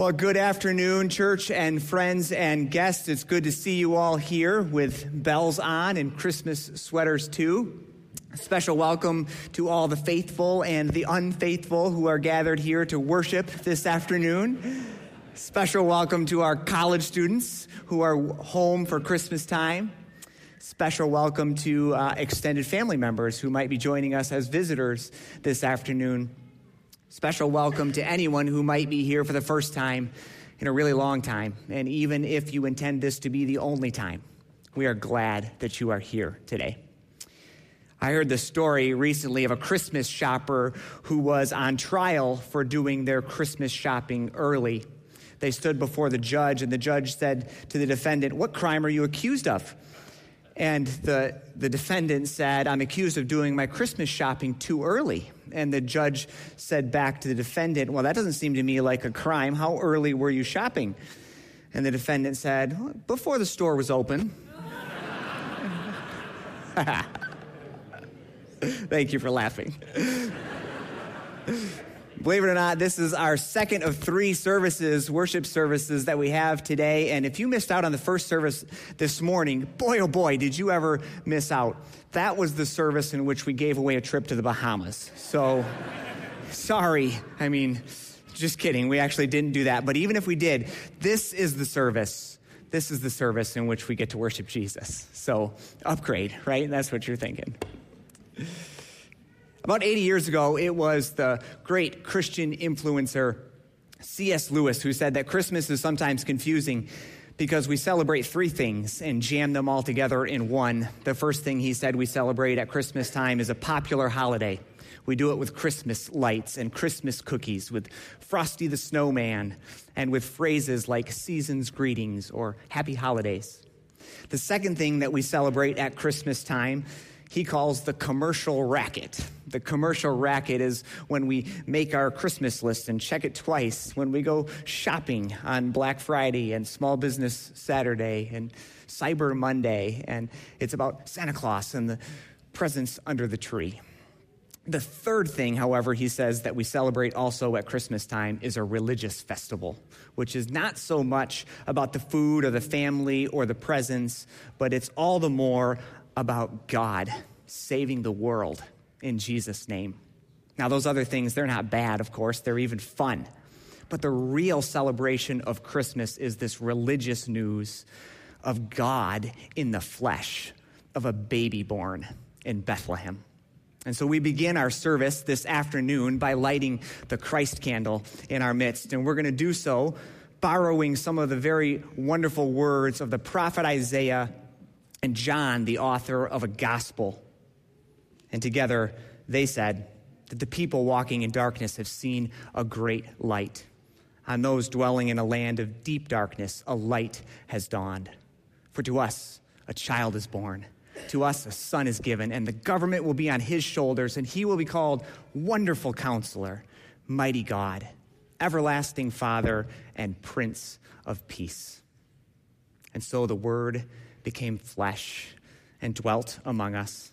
Well, good afternoon, church and friends and guests. It's good to see you all here with bells on and Christmas sweaters too. A special welcome to all the faithful and the unfaithful who are gathered here to worship this afternoon. Special welcome to our college students who are home for Christmas time. Special welcome to uh, extended family members who might be joining us as visitors this afternoon. Special welcome to anyone who might be here for the first time in a really long time. And even if you intend this to be the only time, we are glad that you are here today. I heard the story recently of a Christmas shopper who was on trial for doing their Christmas shopping early. They stood before the judge, and the judge said to the defendant, What crime are you accused of? And the, the defendant said, I'm accused of doing my Christmas shopping too early. And the judge said back to the defendant, Well, that doesn't seem to me like a crime. How early were you shopping? And the defendant said, Before the store was open. Thank you for laughing. Believe it or not, this is our second of three services, worship services that we have today. And if you missed out on the first service this morning, boy, oh boy, did you ever miss out. That was the service in which we gave away a trip to the Bahamas. So, sorry. I mean, just kidding. We actually didn't do that. But even if we did, this is the service. This is the service in which we get to worship Jesus. So, upgrade, right? That's what you're thinking. About 80 years ago, it was the great Christian influencer C.S. Lewis who said that Christmas is sometimes confusing because we celebrate three things and jam them all together in one. The first thing he said we celebrate at Christmas time is a popular holiday. We do it with Christmas lights and Christmas cookies, with Frosty the Snowman, and with phrases like season's greetings or happy holidays. The second thing that we celebrate at Christmas time he calls the commercial racket. The commercial racket is when we make our Christmas list and check it twice, when we go shopping on Black Friday and Small Business Saturday and Cyber Monday, and it's about Santa Claus and the presents under the tree. The third thing, however, he says that we celebrate also at Christmas time is a religious festival, which is not so much about the food or the family or the presents, but it's all the more about God saving the world in Jesus' name. Now, those other things, they're not bad, of course, they're even fun. But the real celebration of Christmas is this religious news of God in the flesh, of a baby born in Bethlehem. And so we begin our service this afternoon by lighting the Christ candle in our midst. And we're going to do so borrowing some of the very wonderful words of the prophet Isaiah and John, the author of a gospel. And together they said that the people walking in darkness have seen a great light. On those dwelling in a land of deep darkness, a light has dawned. For to us a child is born, to us a son is given, and the government will be on his shoulders, and he will be called Wonderful Counselor, Mighty God, Everlasting Father, and Prince of Peace. And so the word became flesh and dwelt among us.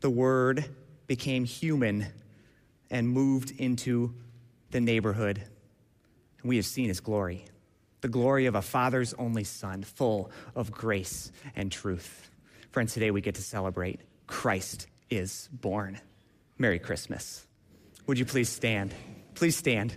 The Word became human and moved into the neighborhood. And we have seen his glory the glory of a father's only son, full of grace and truth. Friends, today we get to celebrate Christ is born. Merry Christmas. Would you please stand? Please stand.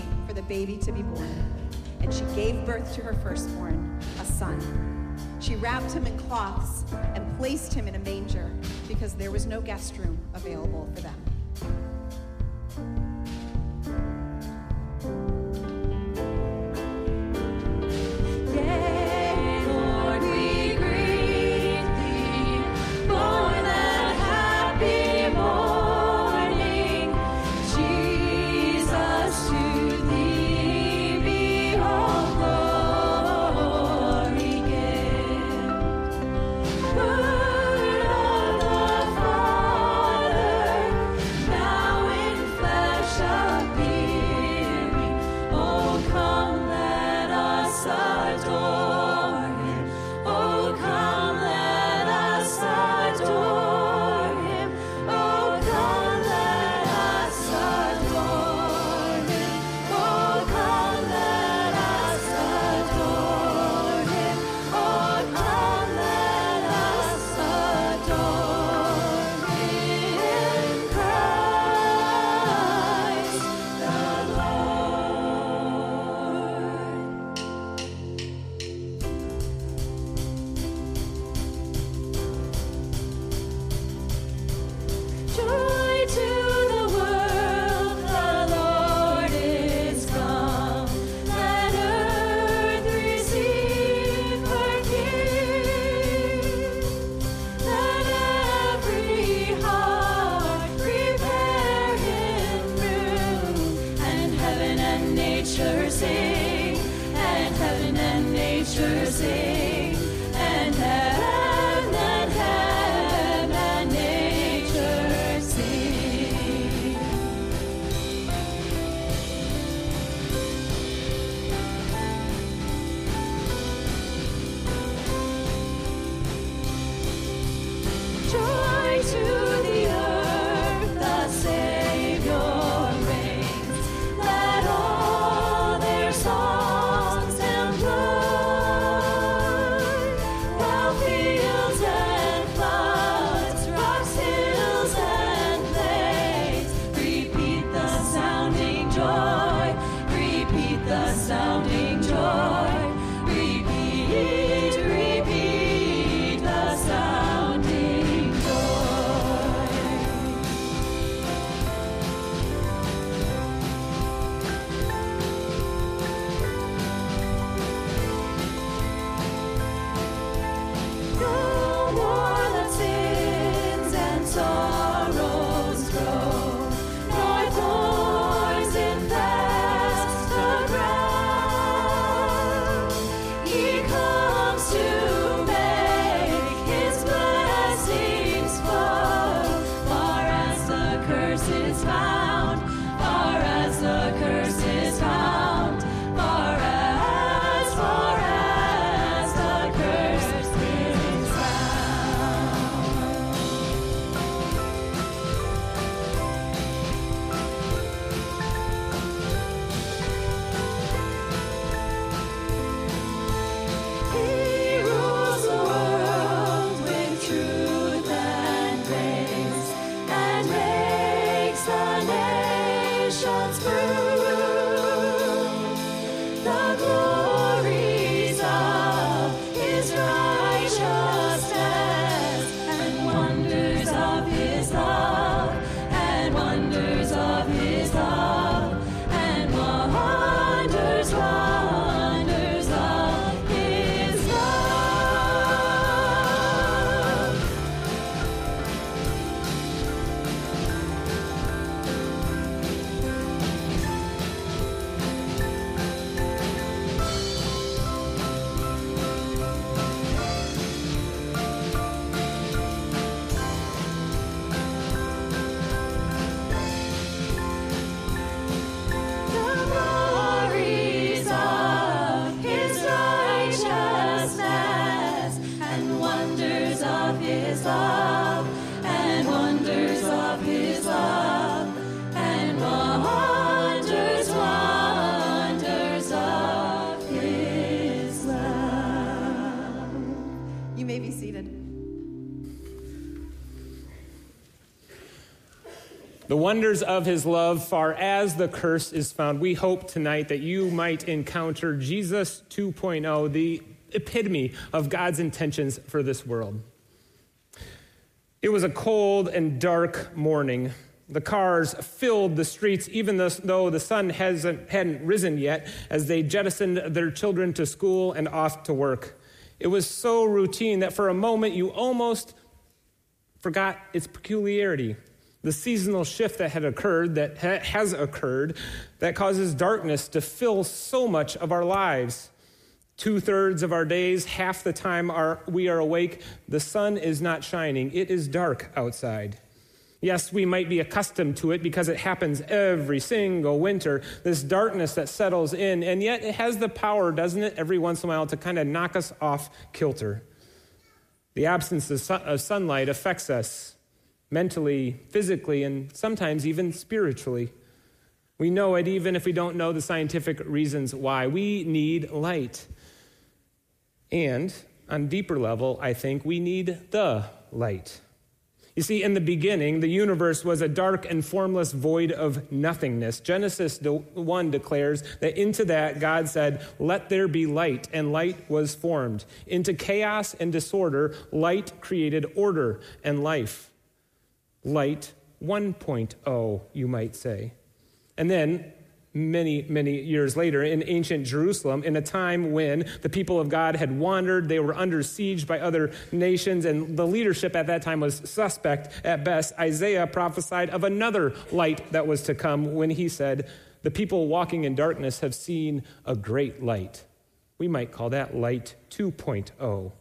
baby to be born, and she gave birth to her firstborn, a son. She wrapped him in cloths and placed him in a manger because there was no guest room available for them. Wonders of his love far as the curse is found. We hope tonight that you might encounter Jesus 2.0, the epitome of God's intentions for this world. It was a cold and dark morning. The cars filled the streets, even though the sun hasn't, hadn't risen yet, as they jettisoned their children to school and off to work. It was so routine that for a moment you almost forgot its peculiarity. The seasonal shift that had occurred, that ha- has occurred, that causes darkness to fill so much of our lives. Two thirds of our days, half the time are, we are awake, the sun is not shining. It is dark outside. Yes, we might be accustomed to it because it happens every single winter, this darkness that settles in, and yet it has the power, doesn't it, every once in a while to kind of knock us off kilter. The absence of sunlight affects us mentally, physically, and sometimes even spiritually. We know it even if we don't know the scientific reasons why. We need light. And on deeper level, I think we need the light. You see, in the beginning, the universe was a dark and formless void of nothingness. Genesis 1 declares that into that God said, Let there be light, and light was formed. Into chaos and disorder, light created order and life. Light 1.0, you might say. And then many, many years later in ancient Jerusalem, in a time when the people of God had wandered, they were under siege by other nations, and the leadership at that time was suspect at best. Isaiah prophesied of another light that was to come when he said, The people walking in darkness have seen a great light. We might call that light 2.0.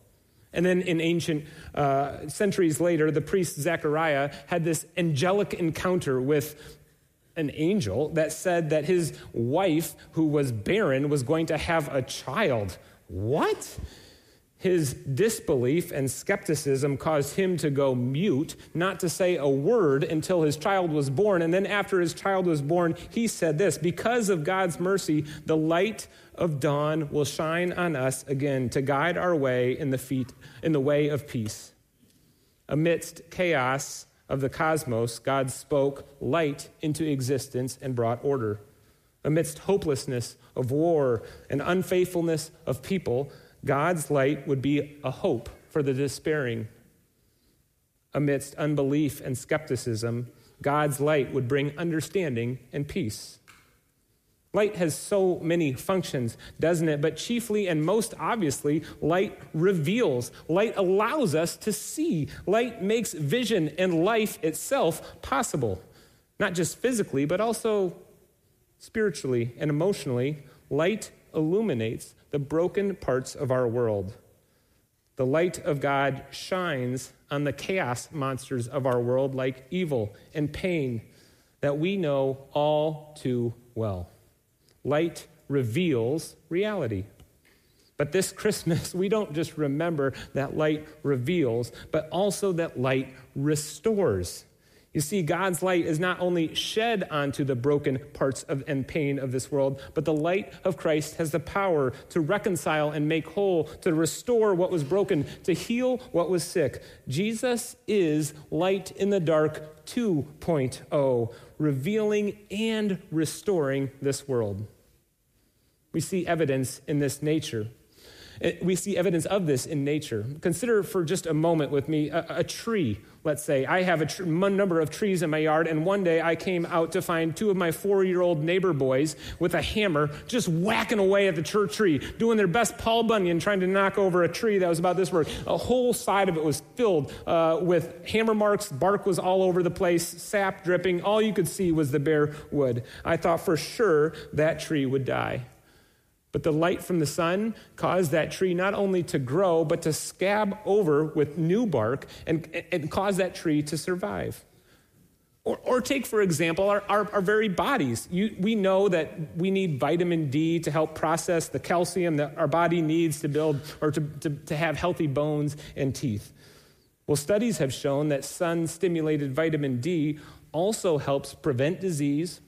And then in ancient uh, centuries later, the priest Zechariah had this angelic encounter with an angel that said that his wife, who was barren, was going to have a child. What? His disbelief and skepticism caused him to go mute, not to say a word until his child was born. And then, after his child was born, he said this Because of God's mercy, the light of dawn will shine on us again to guide our way in the, feet, in the way of peace. Amidst chaos, of the cosmos, God spoke light into existence and brought order. Amidst hopelessness of war and unfaithfulness of people, God's light would be a hope for the despairing. Amidst unbelief and skepticism, God's light would bring understanding and peace. Light has so many functions, doesn't it? But chiefly and most obviously, light reveals. Light allows us to see. Light makes vision and life itself possible. Not just physically, but also spiritually and emotionally. Light illuminates the broken parts of our world. The light of God shines on the chaos monsters of our world, like evil and pain, that we know all too well. Light reveals reality. But this Christmas, we don't just remember that light reveals, but also that light restores. You see, God's light is not only shed onto the broken parts of, and pain of this world, but the light of Christ has the power to reconcile and make whole, to restore what was broken, to heal what was sick. Jesus is light in the dark 2.0, revealing and restoring this world. We see evidence in this nature. We see evidence of this in nature. Consider for just a moment with me a, a tree, let's say. I have a tr- number of trees in my yard, and one day I came out to find two of my four year old neighbor boys with a hammer just whacking away at the tree, doing their best Paul Bunyan trying to knock over a tree that was about this big. A whole side of it was filled uh, with hammer marks, bark was all over the place, sap dripping. All you could see was the bare wood. I thought for sure that tree would die. But the light from the sun caused that tree not only to grow, but to scab over with new bark and, and cause that tree to survive. Or, or take, for example, our, our, our very bodies. You, we know that we need vitamin D to help process the calcium that our body needs to build or to, to, to have healthy bones and teeth. Well, studies have shown that sun stimulated vitamin D also helps prevent disease,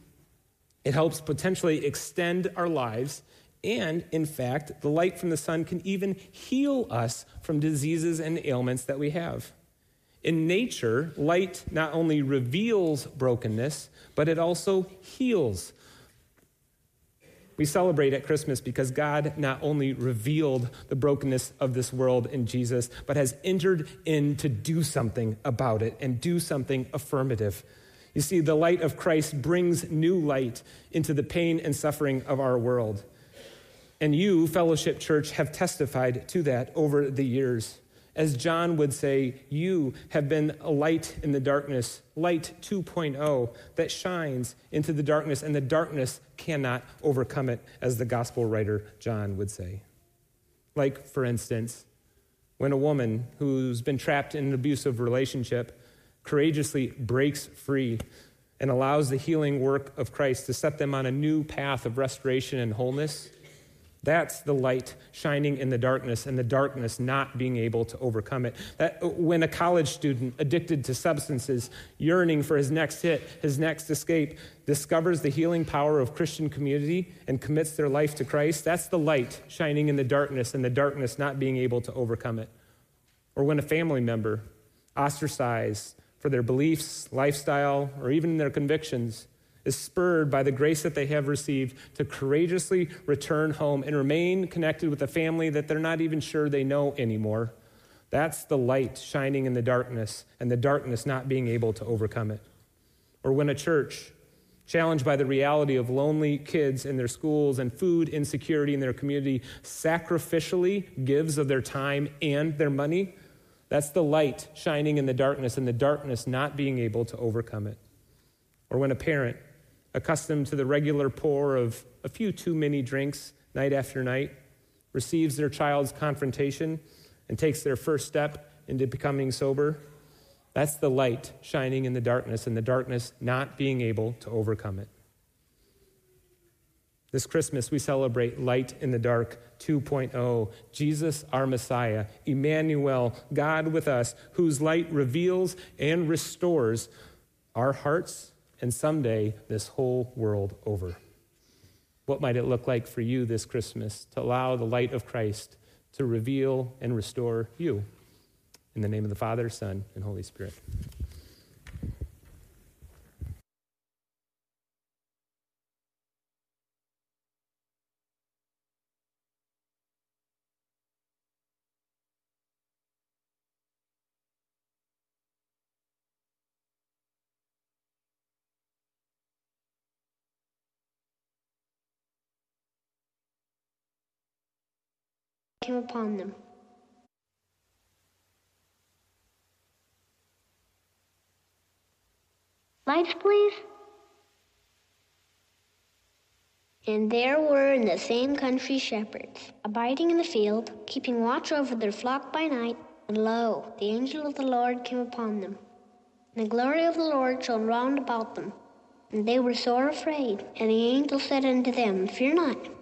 it helps potentially extend our lives and in fact, the light from the sun can even heal us from diseases and ailments that we have. In nature, light not only reveals brokenness, but it also heals. We celebrate at Christmas because God not only revealed the brokenness of this world in Jesus, but has entered in to do something about it and do something affirmative. You see, the light of Christ brings new light into the pain and suffering of our world. And you, Fellowship Church, have testified to that over the years. As John would say, you have been a light in the darkness, light 2.0 that shines into the darkness, and the darkness cannot overcome it, as the gospel writer John would say. Like, for instance, when a woman who's been trapped in an abusive relationship courageously breaks free and allows the healing work of Christ to set them on a new path of restoration and wholeness that's the light shining in the darkness and the darkness not being able to overcome it. That when a college student addicted to substances, yearning for his next hit, his next escape, discovers the healing power of Christian community and commits their life to Christ, that's the light shining in the darkness and the darkness not being able to overcome it. Or when a family member, ostracized for their beliefs, lifestyle, or even their convictions, is spurred by the grace that they have received to courageously return home and remain connected with a family that they're not even sure they know anymore. That's the light shining in the darkness and the darkness not being able to overcome it. Or when a church, challenged by the reality of lonely kids in their schools and food insecurity in their community, sacrificially gives of their time and their money, that's the light shining in the darkness and the darkness not being able to overcome it. Or when a parent, accustomed to the regular pour of a few too many drinks night after night, receives their child's confrontation and takes their first step into becoming sober, that's the light shining in the darkness and the darkness not being able to overcome it. This Christmas, we celebrate Light in the Dark 2.0. Jesus, our Messiah, Emmanuel, God with us, whose light reveals and restores our hearts and someday this whole world over. What might it look like for you this Christmas to allow the light of Christ to reveal and restore you? In the name of the Father, Son, and Holy Spirit. Came upon them. Lights, please. And there were in the same country shepherds, abiding in the field, keeping watch over their flock by night. And lo, the angel of the Lord came upon them. And the glory of the Lord shone round about them. And they were sore afraid. And the angel said unto them, Fear not.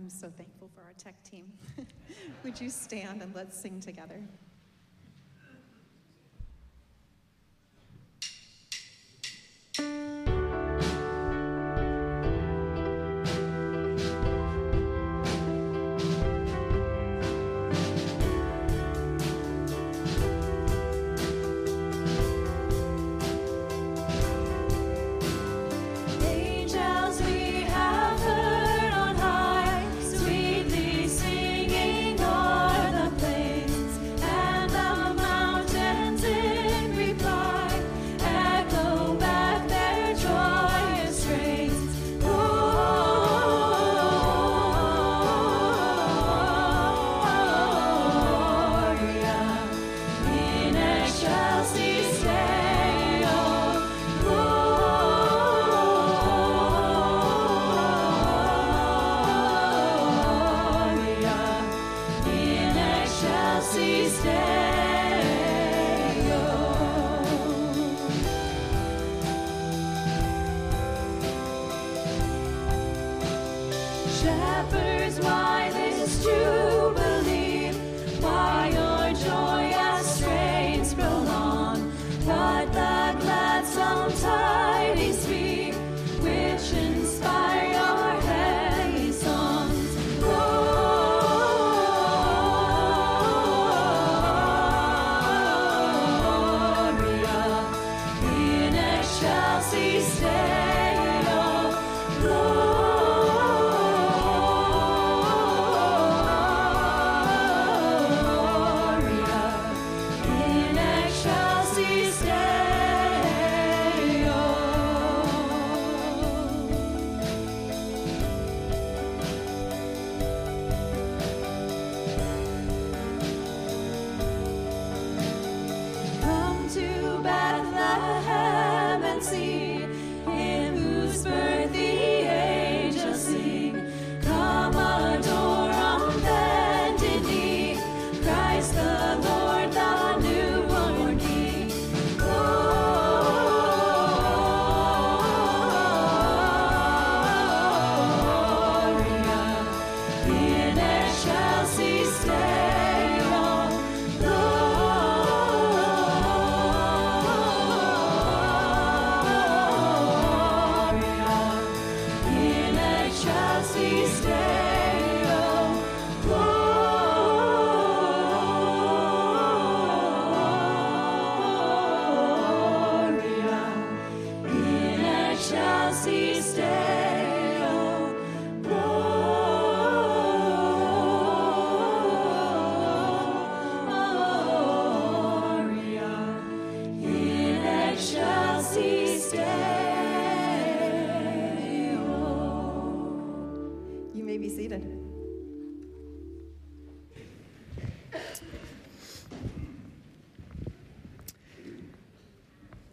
I'm so thankful for our tech team. Would you stand and let's sing together?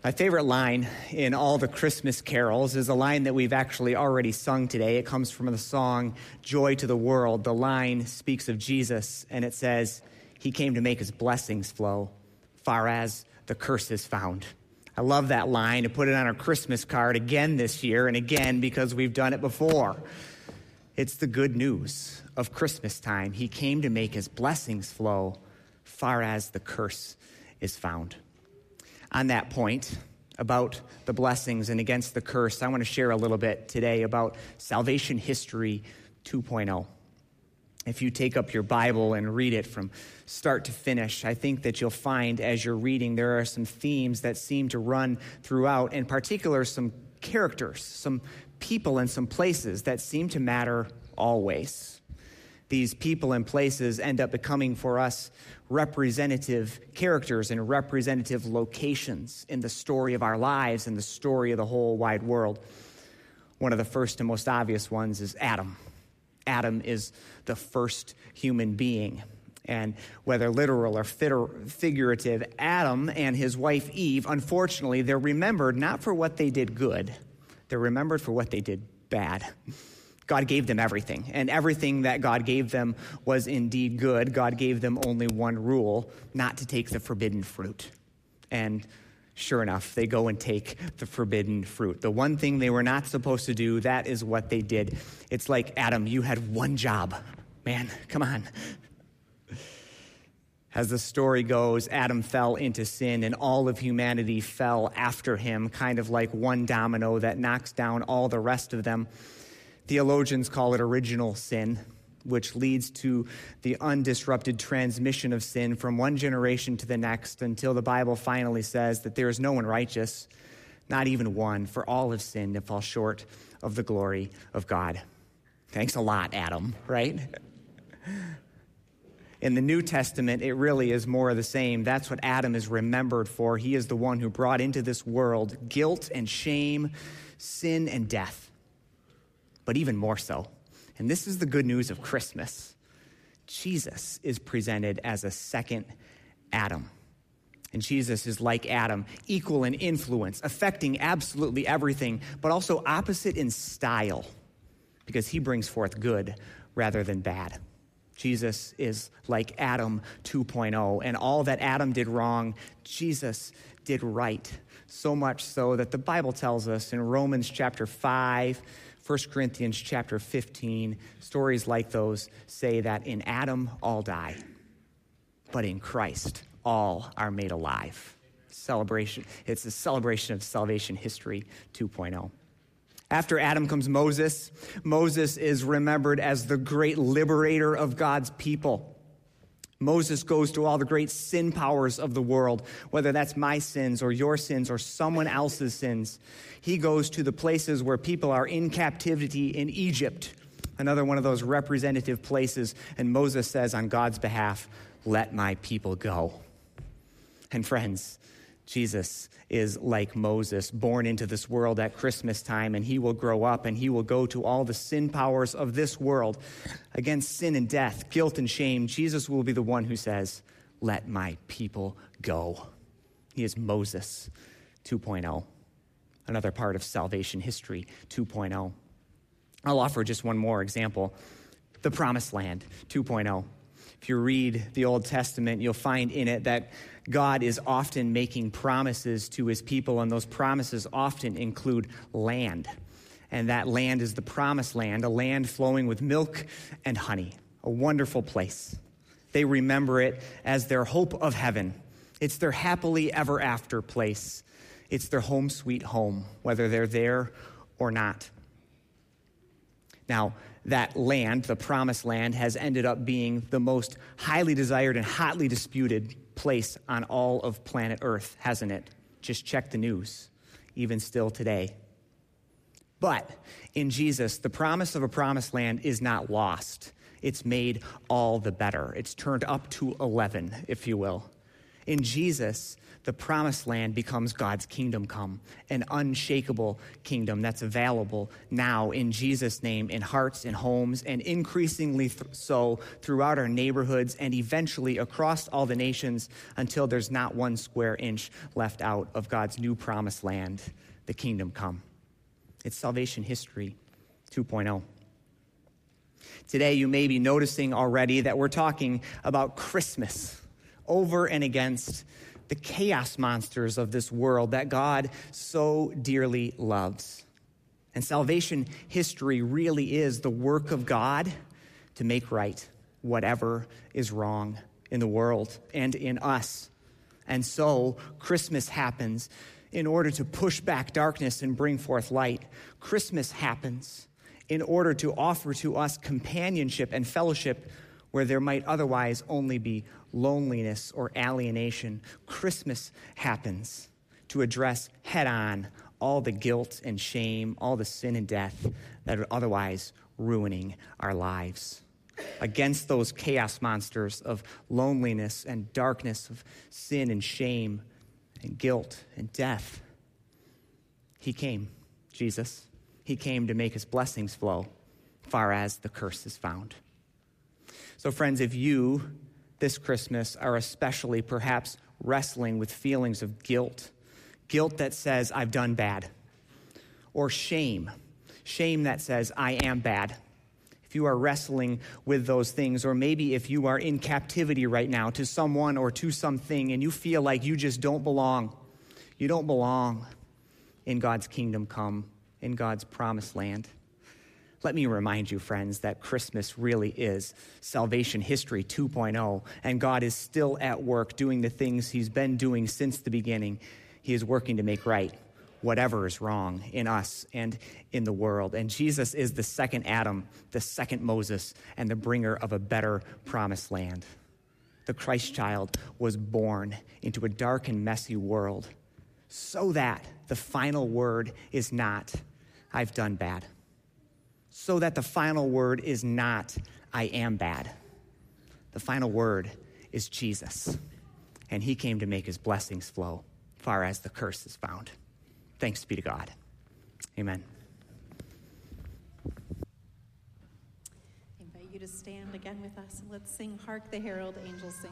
My favorite line in all the Christmas carols is a line that we've actually already sung today. It comes from the song Joy to the World. The line speaks of Jesus, and it says, He came to make his blessings flow, far as the curse is found. I love that line to put it on our Christmas card again this year and again because we've done it before. It's the good news of Christmas time. He came to make his blessings flow, far as the curse is found on that point about the blessings and against the curse, I want to share a little bit today about Salvation History 2.0. If you take up your Bible and read it from start to finish, I think that you'll find as you're reading there are some themes that seem to run throughout, in particular, some characters, some people, and some places that seem to matter always. These people and places end up becoming for us representative characters and representative locations in the story of our lives and the story of the whole wide world. One of the first and most obvious ones is Adam. Adam is the first human being. And whether literal or figurative, Adam and his wife Eve, unfortunately, they're remembered not for what they did good, they're remembered for what they did bad. God gave them everything, and everything that God gave them was indeed good. God gave them only one rule not to take the forbidden fruit. And sure enough, they go and take the forbidden fruit. The one thing they were not supposed to do, that is what they did. It's like, Adam, you had one job. Man, come on. As the story goes, Adam fell into sin and all of humanity fell after him, kind of like one domino that knocks down all the rest of them. Theologians call it original sin, which leads to the undisrupted transmission of sin from one generation to the next until the Bible finally says that there is no one righteous, not even one, for all have sinned and fall short of the glory of God. Thanks a lot, Adam, right? In the New Testament, it really is more of the same. That's what Adam is remembered for. He is the one who brought into this world guilt and shame, sin and death but even more so. And this is the good news of Christmas Jesus is presented as a second Adam. And Jesus is like Adam, equal in influence, affecting absolutely everything, but also opposite in style, because he brings forth good rather than bad. Jesus is like Adam 2.0, and all that Adam did wrong, Jesus did right. So much so that the Bible tells us in Romans chapter 5, 1 Corinthians chapter 15, stories like those say that in Adam all die, but in Christ all are made alive. Celebration. It's a celebration of salvation history 2.0. After Adam comes Moses. Moses is remembered as the great liberator of God's people. Moses goes to all the great sin powers of the world, whether that's my sins or your sins or someone else's sins. He goes to the places where people are in captivity in Egypt, another one of those representative places. And Moses says, on God's behalf, let my people go. And friends, Jesus is like Moses, born into this world at Christmas time, and he will grow up and he will go to all the sin powers of this world against sin and death, guilt and shame. Jesus will be the one who says, Let my people go. He is Moses 2.0. another part of salvation history 2.0. I'll offer just one more example the promised land 2.0. If you read the Old Testament, you'll find in it that God is often making promises to his people, and those promises often include land. And that land is the promised land, a land flowing with milk and honey, a wonderful place. They remember it as their hope of heaven. It's their happily ever after place. It's their home sweet home, whether they're there or not. Now, that land, the promised land, has ended up being the most highly desired and hotly disputed place on all of planet Earth, hasn't it? Just check the news, even still today. But in Jesus, the promise of a promised land is not lost. It's made all the better. It's turned up to 11, if you will. In Jesus, the promised land becomes God's kingdom come, an unshakable kingdom that's available now in Jesus' name in hearts and homes, and increasingly th- so throughout our neighborhoods and eventually across all the nations until there's not one square inch left out of God's new promised land, the kingdom come. It's salvation history 2.0. Today, you may be noticing already that we're talking about Christmas over and against the chaos monsters of this world that God so dearly loves. And salvation history really is the work of God to make right whatever is wrong in the world and in us. And so, Christmas happens in order to push back darkness and bring forth light. Christmas happens in order to offer to us companionship and fellowship where there might otherwise only be loneliness or alienation. Christmas happens to address head on all the guilt and shame, all the sin and death that are otherwise ruining our lives. Against those chaos monsters of loneliness and darkness, of sin and shame and guilt and death, He came, Jesus. He came to make His blessings flow far as the curse is found. So, friends, if you this Christmas are especially perhaps wrestling with feelings of guilt, guilt that says, I've done bad, or shame, shame that says, I am bad. If you are wrestling with those things, or maybe if you are in captivity right now to someone or to something and you feel like you just don't belong, you don't belong in God's kingdom come, in God's promised land. Let me remind you, friends, that Christmas really is salvation history 2.0, and God is still at work doing the things He's been doing since the beginning. He is working to make right whatever is wrong in us and in the world. And Jesus is the second Adam, the second Moses, and the bringer of a better promised land. The Christ child was born into a dark and messy world so that the final word is not, I've done bad so that the final word is not, I am bad. The final word is Jesus. And he came to make his blessings flow far as the curse is found. Thanks be to God. Amen. I invite you to stand again with us. Let's sing Hark the Herald Angels Sing.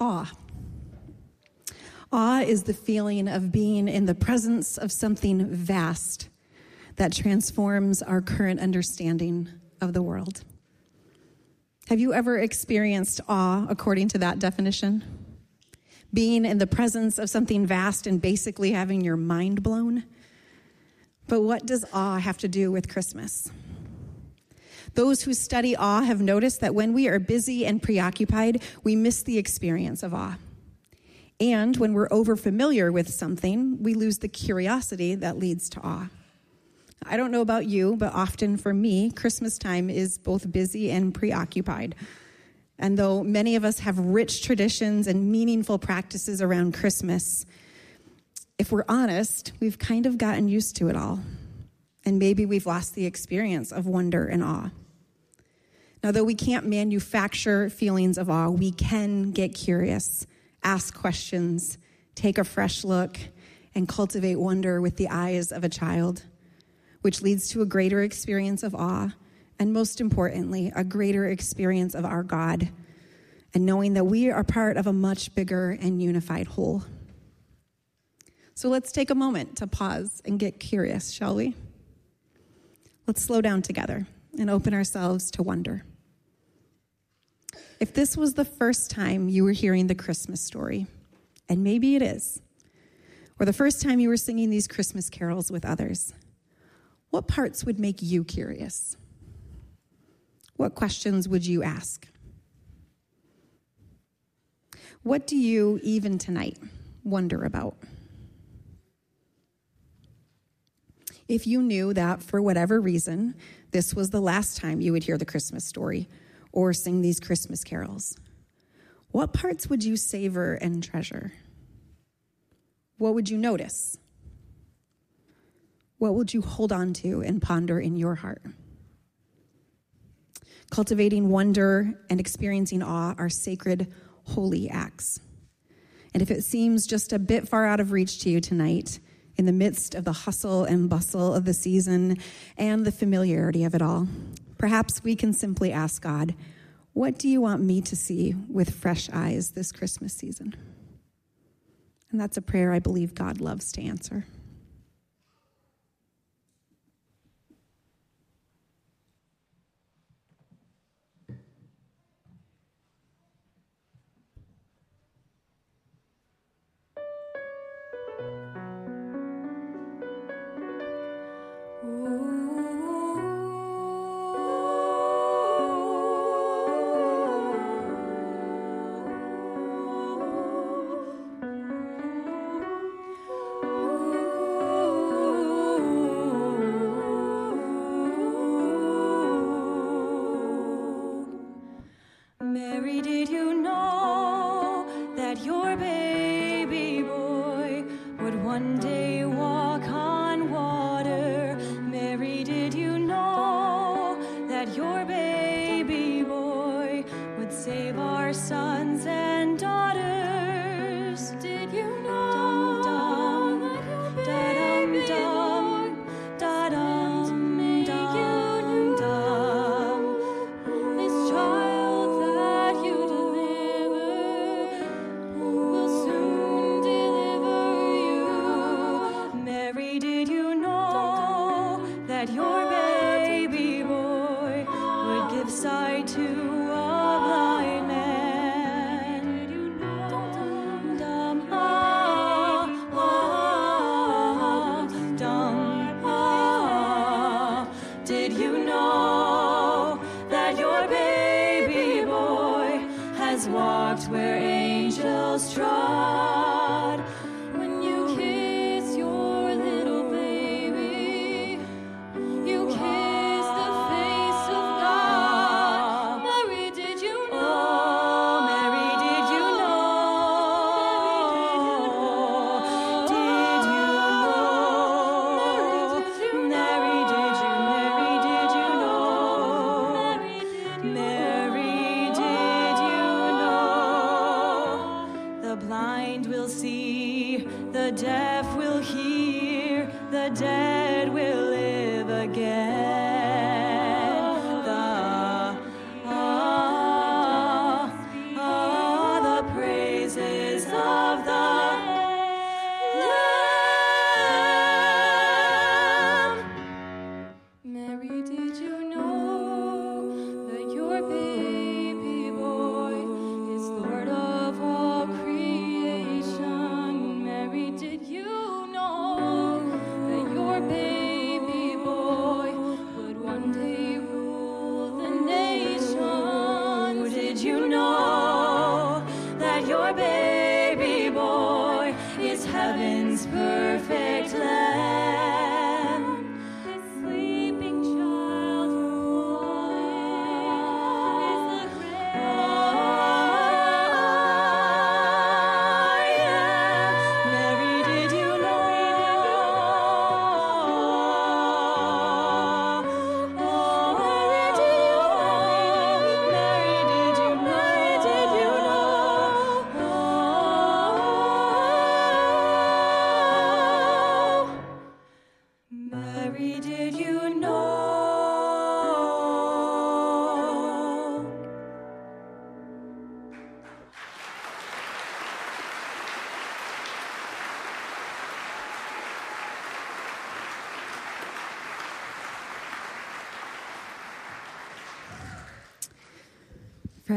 Awe. Awe is the feeling of being in the presence of something vast that transforms our current understanding of the world. Have you ever experienced awe according to that definition? Being in the presence of something vast and basically having your mind blown? But what does awe have to do with Christmas? Those who study awe have noticed that when we are busy and preoccupied, we miss the experience of awe. And when we're overfamiliar with something, we lose the curiosity that leads to awe. I don't know about you, but often for me, Christmas time is both busy and preoccupied. And though many of us have rich traditions and meaningful practices around Christmas, if we're honest, we've kind of gotten used to it all. And maybe we've lost the experience of wonder and awe. Now, though we can't manufacture feelings of awe, we can get curious ask questions, take a fresh look, and cultivate wonder with the eyes of a child, which leads to a greater experience of awe, and most importantly, a greater experience of our God, and knowing that we are part of a much bigger and unified whole. So let's take a moment to pause and get curious, shall we? Let's slow down together and open ourselves to wonder. If this was the first time you were hearing the Christmas story, and maybe it is, or the first time you were singing these Christmas carols with others, what parts would make you curious? What questions would you ask? What do you, even tonight, wonder about? If you knew that for whatever reason, this was the last time you would hear the Christmas story, or sing these Christmas carols? What parts would you savor and treasure? What would you notice? What would you hold on to and ponder in your heart? Cultivating wonder and experiencing awe are sacred, holy acts. And if it seems just a bit far out of reach to you tonight, in the midst of the hustle and bustle of the season and the familiarity of it all, Perhaps we can simply ask God, What do you want me to see with fresh eyes this Christmas season? And that's a prayer I believe God loves to answer. Did you know?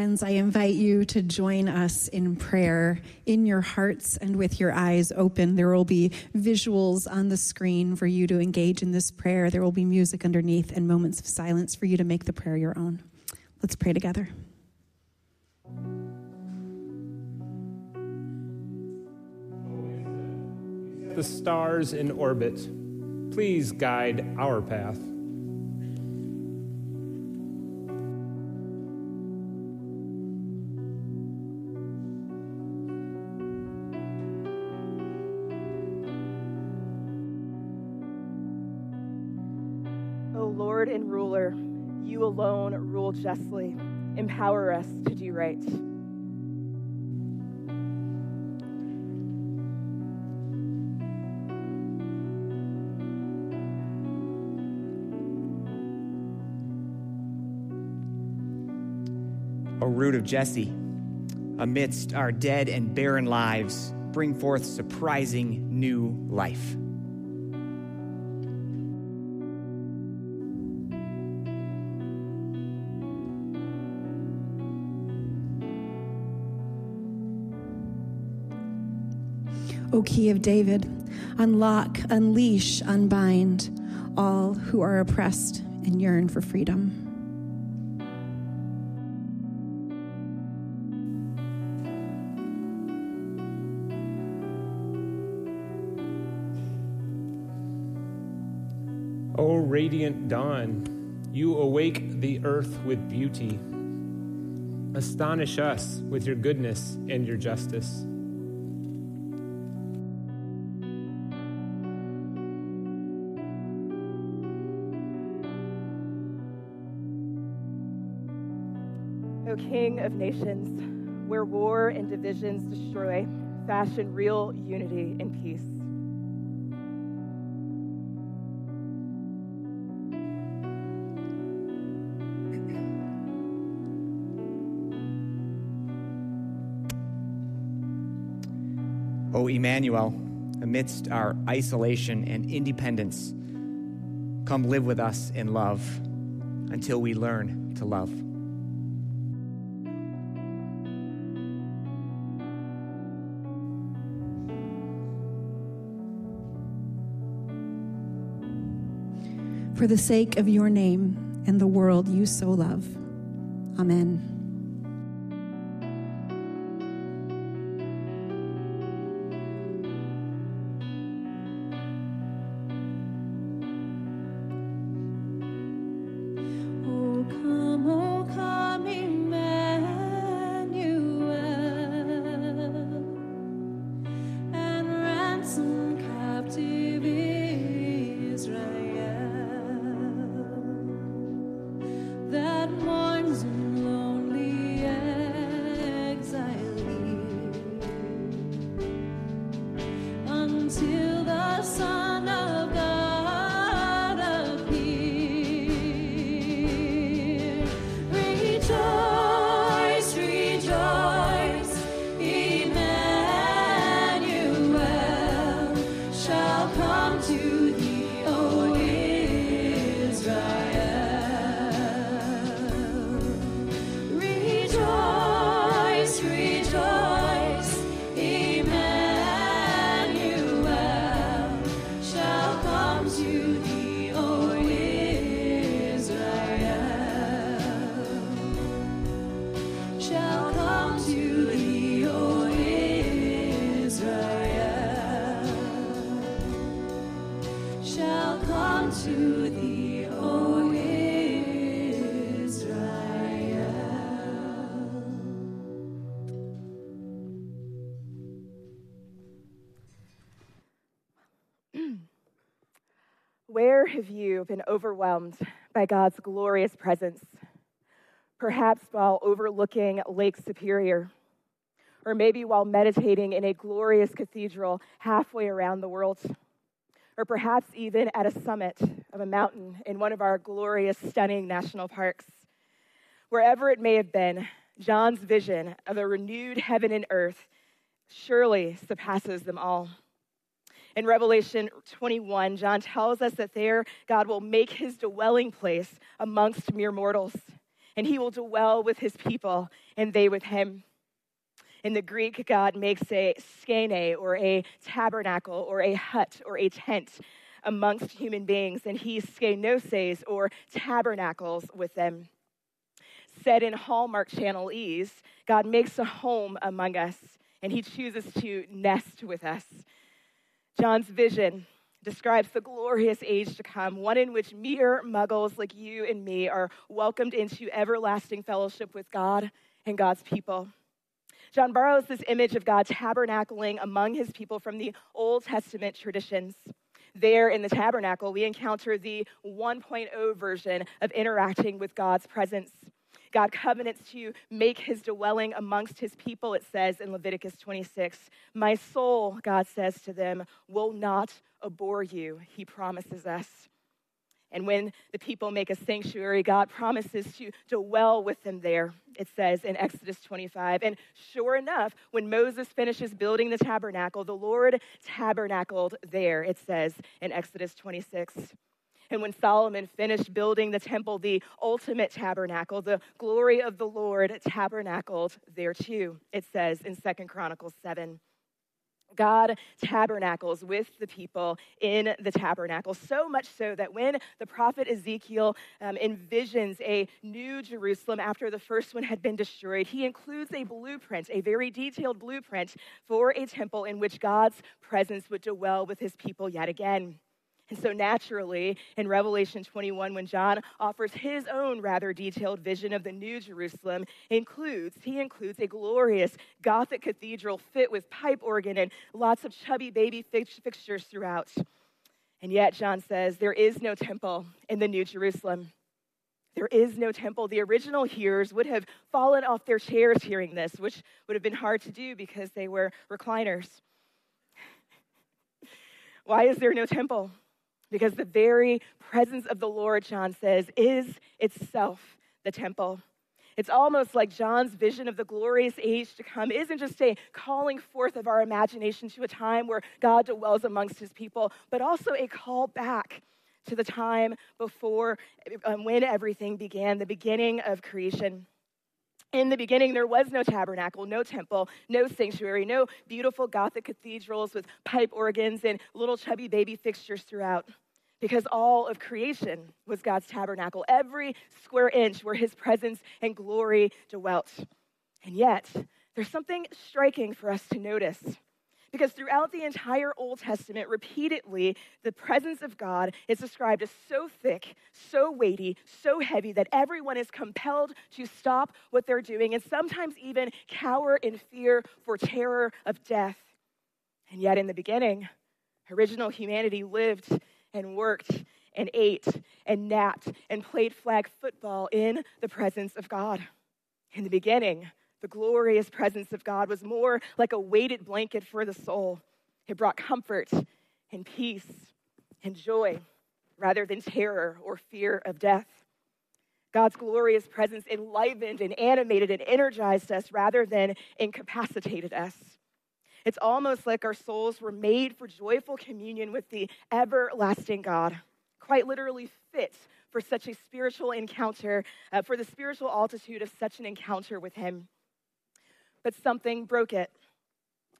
Friends, I invite you to join us in prayer in your hearts and with your eyes open. There will be visuals on the screen for you to engage in this prayer. There will be music underneath and moments of silence for you to make the prayer your own. Let's pray together. The stars in orbit, please guide our path. Justly. Empower us to do right. O root of Jesse, amidst our dead and barren lives, bring forth surprising new life. O key of David, unlock, unleash, unbind all who are oppressed and yearn for freedom. O radiant dawn, you awake the earth with beauty. Astonish us with your goodness and your justice. O King of nations, where war and divisions destroy, fashion real unity and peace. O Emmanuel, amidst our isolation and independence, come live with us in love until we learn to love. For the sake of your name and the world you so love. Amen. Where have you been overwhelmed by God's glorious presence? Perhaps while overlooking Lake Superior, or maybe while meditating in a glorious cathedral halfway around the world, or perhaps even at a summit of a mountain in one of our glorious, stunning national parks. Wherever it may have been, John's vision of a renewed heaven and earth surely surpasses them all. In Revelation 21, John tells us that there God will make his dwelling place amongst mere mortals, and he will dwell with his people, and they with him. In the Greek, God makes a skene, or a tabernacle, or a hut, or a tent amongst human beings, and he skenoses, or tabernacles with them. Said in Hallmark Channelese, God makes a home among us, and he chooses to nest with us. John's vision describes the glorious age to come, one in which mere muggles like you and me are welcomed into everlasting fellowship with God and God's people. John borrows this image of God tabernacling among his people from the Old Testament traditions. There in the tabernacle, we encounter the 1.0 version of interacting with God's presence. God covenants to make his dwelling amongst his people, it says in Leviticus 26. My soul, God says to them, will not abhor you, he promises us. And when the people make a sanctuary, God promises to dwell with them there, it says in Exodus 25. And sure enough, when Moses finishes building the tabernacle, the Lord tabernacled there, it says in Exodus 26. And when Solomon finished building the temple, the ultimate tabernacle, the glory of the Lord tabernacled there too, it says in Second Chronicles 7. God tabernacles with the people in the tabernacle, so much so that when the prophet Ezekiel um, envisions a new Jerusalem after the first one had been destroyed, he includes a blueprint, a very detailed blueprint for a temple in which God's presence would dwell with his people yet again. And so, naturally, in Revelation 21, when John offers his own rather detailed vision of the New Jerusalem, includes he includes a glorious Gothic cathedral fit with pipe organ and lots of chubby baby fixtures throughout. And yet, John says there is no temple in the New Jerusalem. There is no temple. The original hearers would have fallen off their chairs hearing this, which would have been hard to do because they were recliners. Why is there no temple? Because the very presence of the Lord, John says, is itself the temple. It's almost like John's vision of the glorious age to come isn't just a calling forth of our imagination to a time where God dwells amongst his people, but also a call back to the time before um, when everything began, the beginning of creation. In the beginning, there was no tabernacle, no temple, no sanctuary, no beautiful Gothic cathedrals with pipe organs and little chubby baby fixtures throughout because all of creation was God's tabernacle, every square inch where his presence and glory dwelt. And yet, there's something striking for us to notice. Because throughout the entire Old Testament, repeatedly, the presence of God is described as so thick, so weighty, so heavy that everyone is compelled to stop what they're doing and sometimes even cower in fear for terror of death. And yet, in the beginning, original humanity lived and worked and ate and napped and played flag football in the presence of God. In the beginning, the glorious presence of God was more like a weighted blanket for the soul. It brought comfort and peace and joy rather than terror or fear of death. God's glorious presence enlivened and animated and energized us rather than incapacitated us. It's almost like our souls were made for joyful communion with the everlasting God, quite literally fit for such a spiritual encounter, uh, for the spiritual altitude of such an encounter with Him. But something broke it.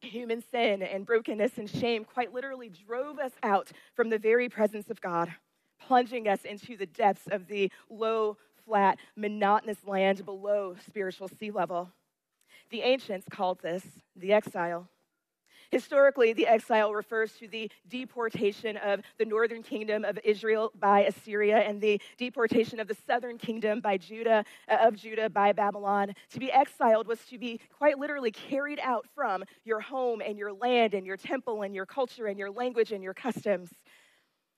Human sin and brokenness and shame quite literally drove us out from the very presence of God, plunging us into the depths of the low, flat, monotonous land below spiritual sea level. The ancients called this the exile. Historically, the exile refers to the deportation of the northern kingdom of Israel by Assyria and the deportation of the southern kingdom by Judah uh, of Judah by Babylon. To be exiled was to be quite literally carried out from your home and your land and your temple and your culture and your language and your customs.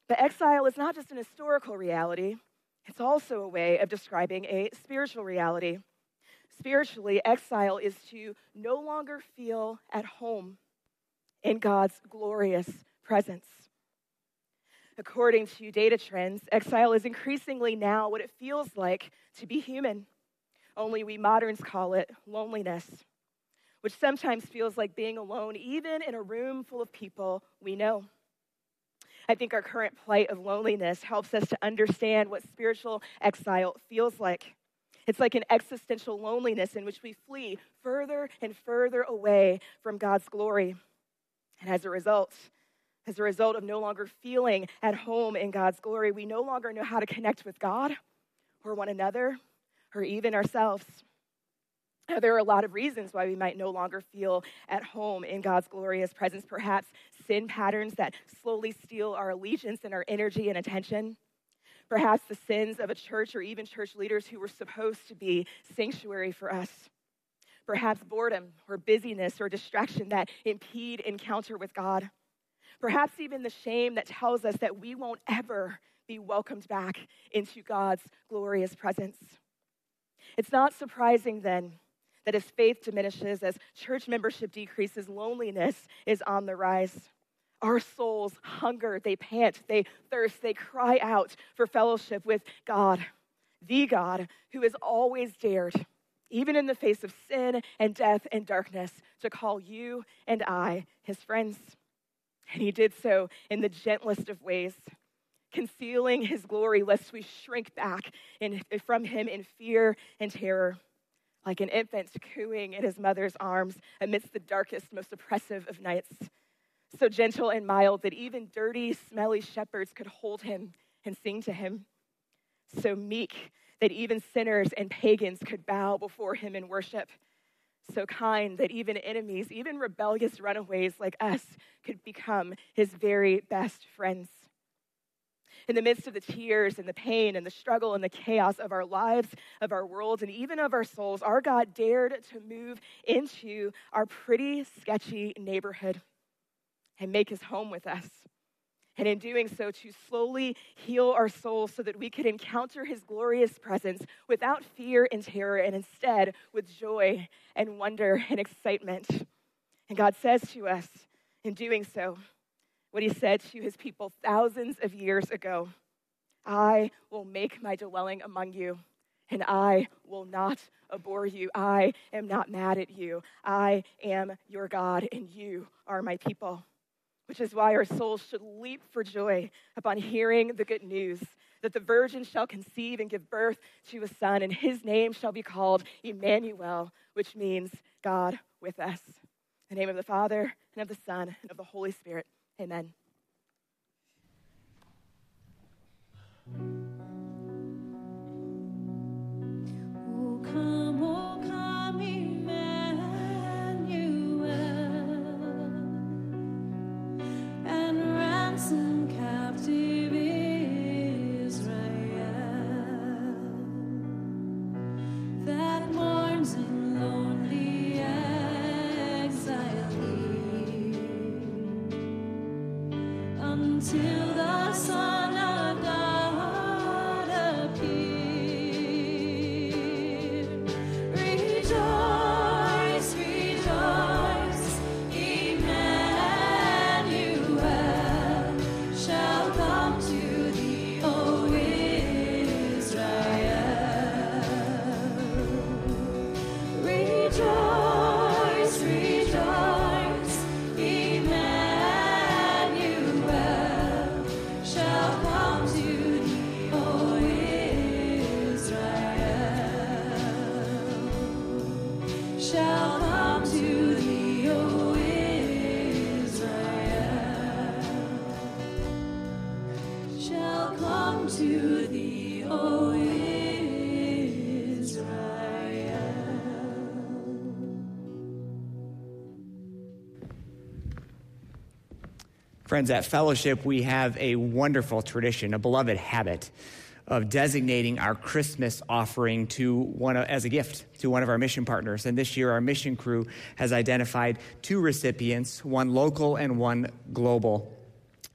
But exile is not just an historical reality, it's also a way of describing a spiritual reality. Spiritually, exile is to no longer feel at home in God's glorious presence. According to data trends, exile is increasingly now what it feels like to be human. Only we moderns call it loneliness, which sometimes feels like being alone, even in a room full of people we know. I think our current plight of loneliness helps us to understand what spiritual exile feels like. It's like an existential loneliness in which we flee further and further away from God's glory. And as a result, as a result of no longer feeling at home in God's glory, we no longer know how to connect with God or one another or even ourselves. Now, there are a lot of reasons why we might no longer feel at home in God's glorious presence. Perhaps sin patterns that slowly steal our allegiance and our energy and attention. Perhaps the sins of a church or even church leaders who were supposed to be sanctuary for us perhaps boredom or busyness or distraction that impede encounter with God. Perhaps even the shame that tells us that we won't ever be welcomed back into God's glorious presence. It's not surprising then that as faith diminishes, as church membership decreases, loneliness is on the rise. Our souls hunger, they pant, they thirst, they cry out for fellowship with God, the God who has always dared even in the face of sin and death and darkness, to call you and I his friends. And he did so in the gentlest of ways, concealing his glory lest we shrink back in, from him in fear and terror, like an infant cooing in his mother's arms amidst the darkest, most oppressive of nights. So gentle and mild that even dirty, smelly shepherds could hold him and sing to him. So meek that even sinners and pagans could bow before him in worship. So kind that even enemies, even rebellious runaways like us, could become his very best friends. In the midst of the tears and the pain and the struggle and the chaos of our lives, of our world, and even of our souls, our God dared to move into our pretty sketchy neighborhood and make his home with us and in doing so, to slowly heal our souls so that we could encounter his glorious presence without fear and terror, and instead with joy and wonder and excitement. And God says to us in doing so what he said to his people thousands of years ago I will make my dwelling among you. And I will not abhor you. I am not mad at you. I am your God, and you are my people which is why our souls should leap for joy upon hearing the good news that the virgin shall conceive and give birth to a son, and his name shall be called Emmanuel, which means God with us. In the name of the Father, and of the Son, and of the Holy Spirit. Amen. Oh, come, oh, come. till Friends, at Fellowship, we have a wonderful tradition, a beloved habit of designating our Christmas offering to one as a gift to one of our mission partners. And this year, our mission crew has identified two recipients, one local and one global.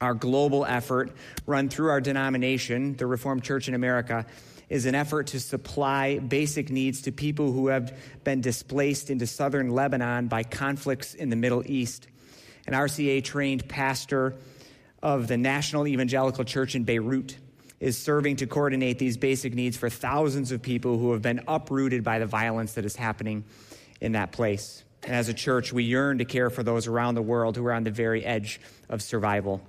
Our global effort, run through our denomination, the Reformed Church in America, is an effort to supply basic needs to people who have been displaced into southern Lebanon by conflicts in the Middle East. An RCA trained pastor of the National Evangelical Church in Beirut is serving to coordinate these basic needs for thousands of people who have been uprooted by the violence that is happening in that place. And as a church, we yearn to care for those around the world who are on the very edge of survival.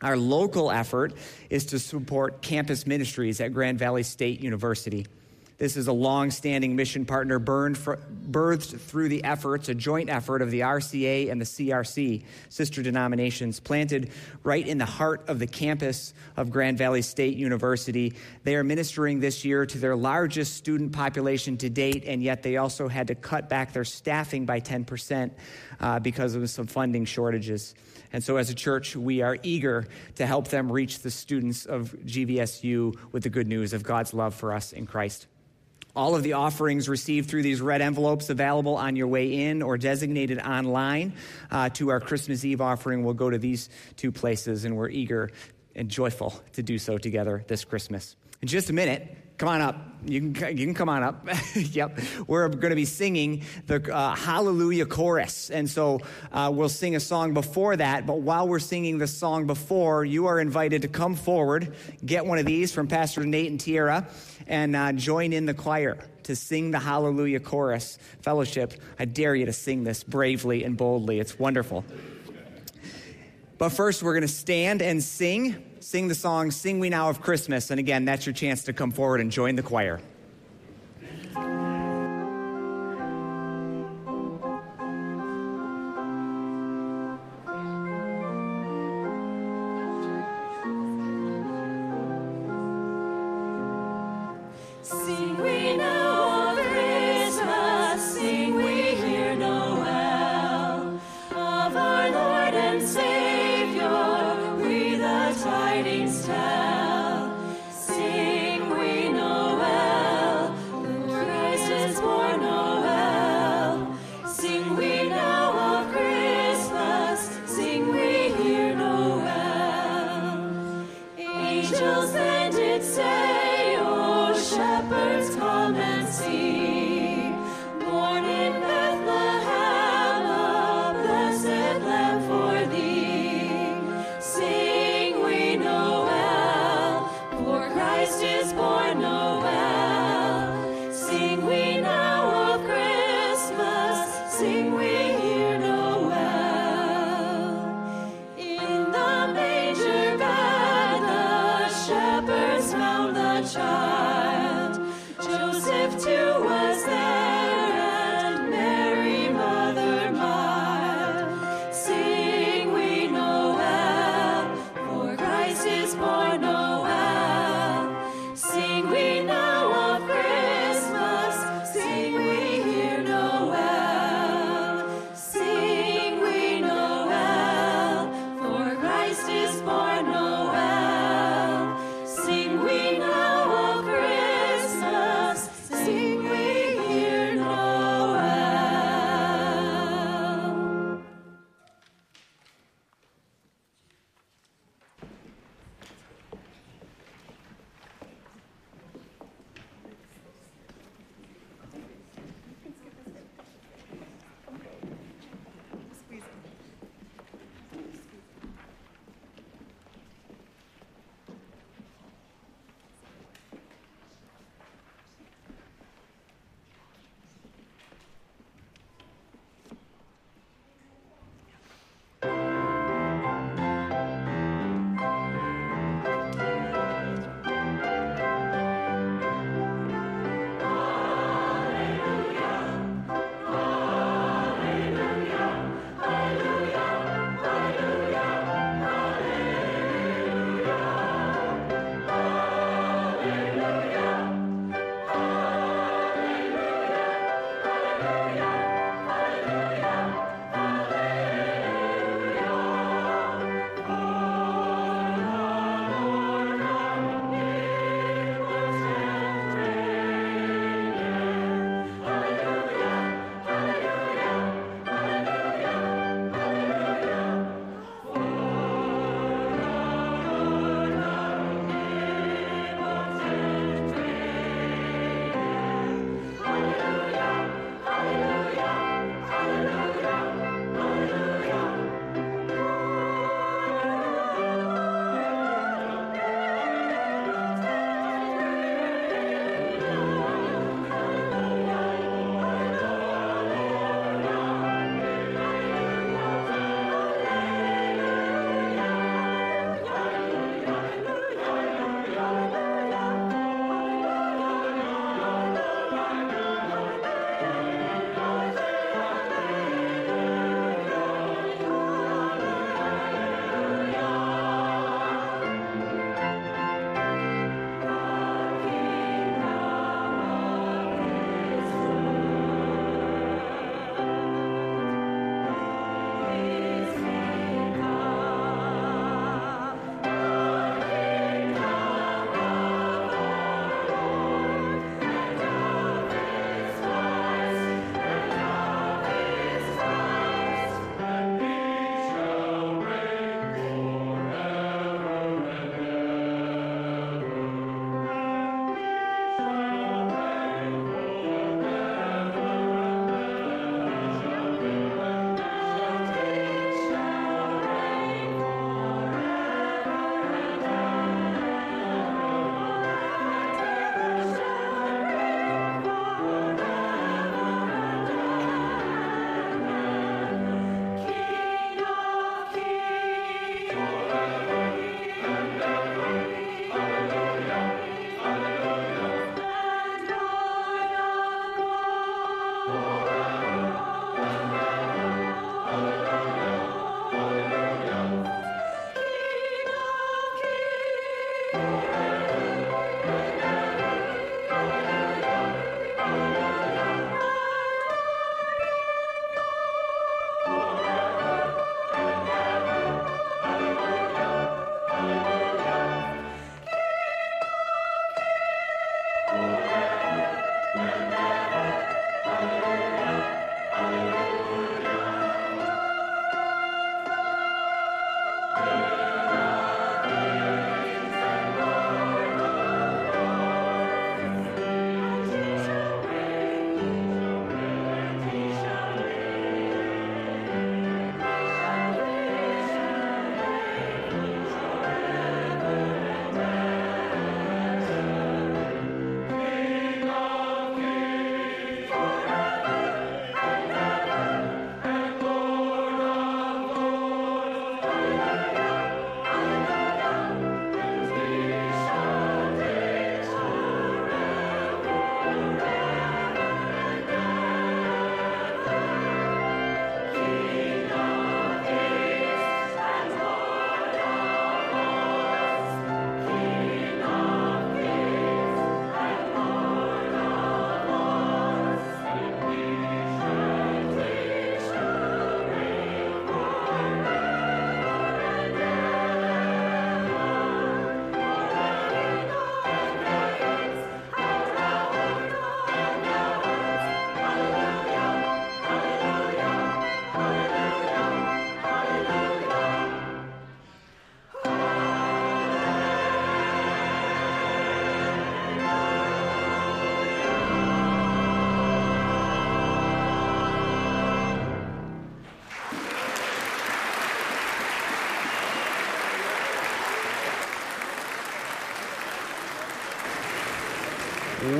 Our local effort is to support campus ministries at Grand Valley State University. This is a long standing mission partner for, birthed through the efforts, a joint effort of the RCA and the CRC, sister denominations, planted right in the heart of the campus of Grand Valley State University. They are ministering this year to their largest student population to date, and yet they also had to cut back their staffing by 10% uh, because of some funding shortages. And so, as a church, we are eager to help them reach the students of GVSU with the good news of God's love for us in Christ. All of the offerings received through these red envelopes available on your way in or designated online uh, to our Christmas Eve offering will go to these two places, and we're eager and joyful to do so together this Christmas. In just a minute, come on up. You can, you can come on up. yep. We're going to be singing the uh, Hallelujah chorus. And so uh, we'll sing a song before that. But while we're singing the song before, you are invited to come forward, get one of these from Pastor Nate and Tierra, and uh, join in the choir to sing the Hallelujah chorus. Fellowship, I dare you to sing this bravely and boldly. It's wonderful. But first, we're going to stand and sing sing the song Sing We Now of Christmas. And again, that's your chance to come forward and join the choir.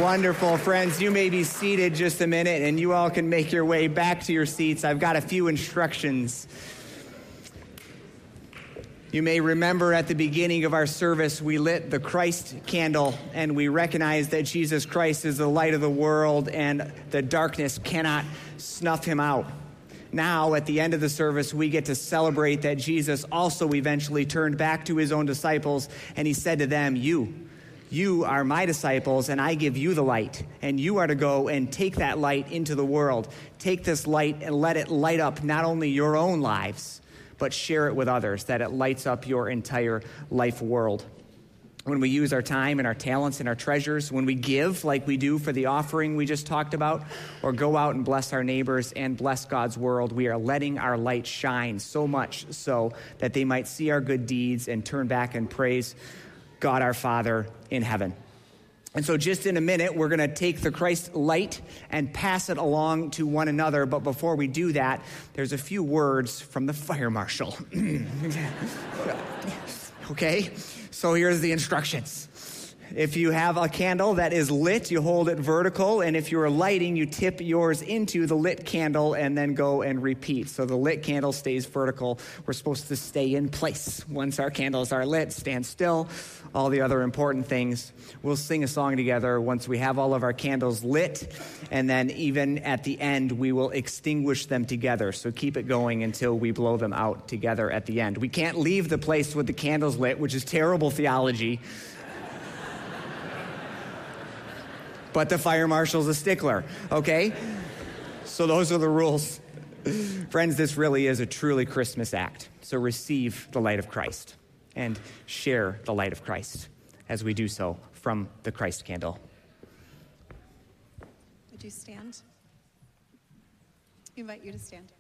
Wonderful, friends. You may be seated just a minute and you all can make your way back to your seats. I've got a few instructions. You may remember at the beginning of our service, we lit the Christ candle and we recognized that Jesus Christ is the light of the world and the darkness cannot snuff him out. Now, at the end of the service, we get to celebrate that Jesus also eventually turned back to his own disciples and he said to them, You, you are my disciples, and I give you the light. And you are to go and take that light into the world. Take this light and let it light up not only your own lives, but share it with others, that it lights up your entire life world. When we use our time and our talents and our treasures, when we give like we do for the offering we just talked about, or go out and bless our neighbors and bless God's world, we are letting our light shine so much so that they might see our good deeds and turn back and praise God our Father in heaven. And so, just in a minute, we're going to take the Christ light and pass it along to one another. But before we do that, there's a few words from the fire marshal. okay? So, here's the instructions. If you have a candle that is lit, you hold it vertical, and if you're lighting, you tip yours into the lit candle and then go and repeat. So the lit candle stays vertical. We're supposed to stay in place. Once our candles are lit, stand still, all the other important things. We'll sing a song together once we have all of our candles lit, and then even at the end, we will extinguish them together. So keep it going until we blow them out together at the end. We can't leave the place with the candles lit, which is terrible theology. But the fire marshal's a stickler, okay? So those are the rules. Friends, this really is a truly Christmas act. So receive the light of Christ and share the light of Christ as we do so from the Christ candle. Would you stand? I invite you to stand.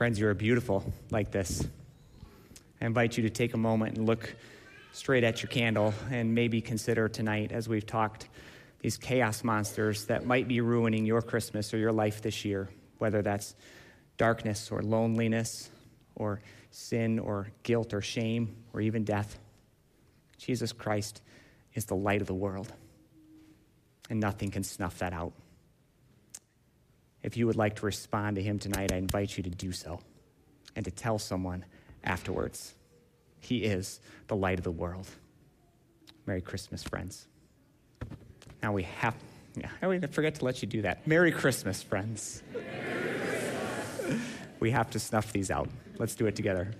Friends, you are beautiful like this. I invite you to take a moment and look straight at your candle and maybe consider tonight, as we've talked, these chaos monsters that might be ruining your Christmas or your life this year, whether that's darkness or loneliness or sin or guilt or shame or even death. Jesus Christ is the light of the world, and nothing can snuff that out. If you would like to respond to him tonight, I invite you to do so and to tell someone afterwards. He is the light of the world. Merry Christmas, friends. Now we have, yeah, I always forget to let you do that. Merry Christmas, friends. Merry Christmas. we have to snuff these out. Let's do it together.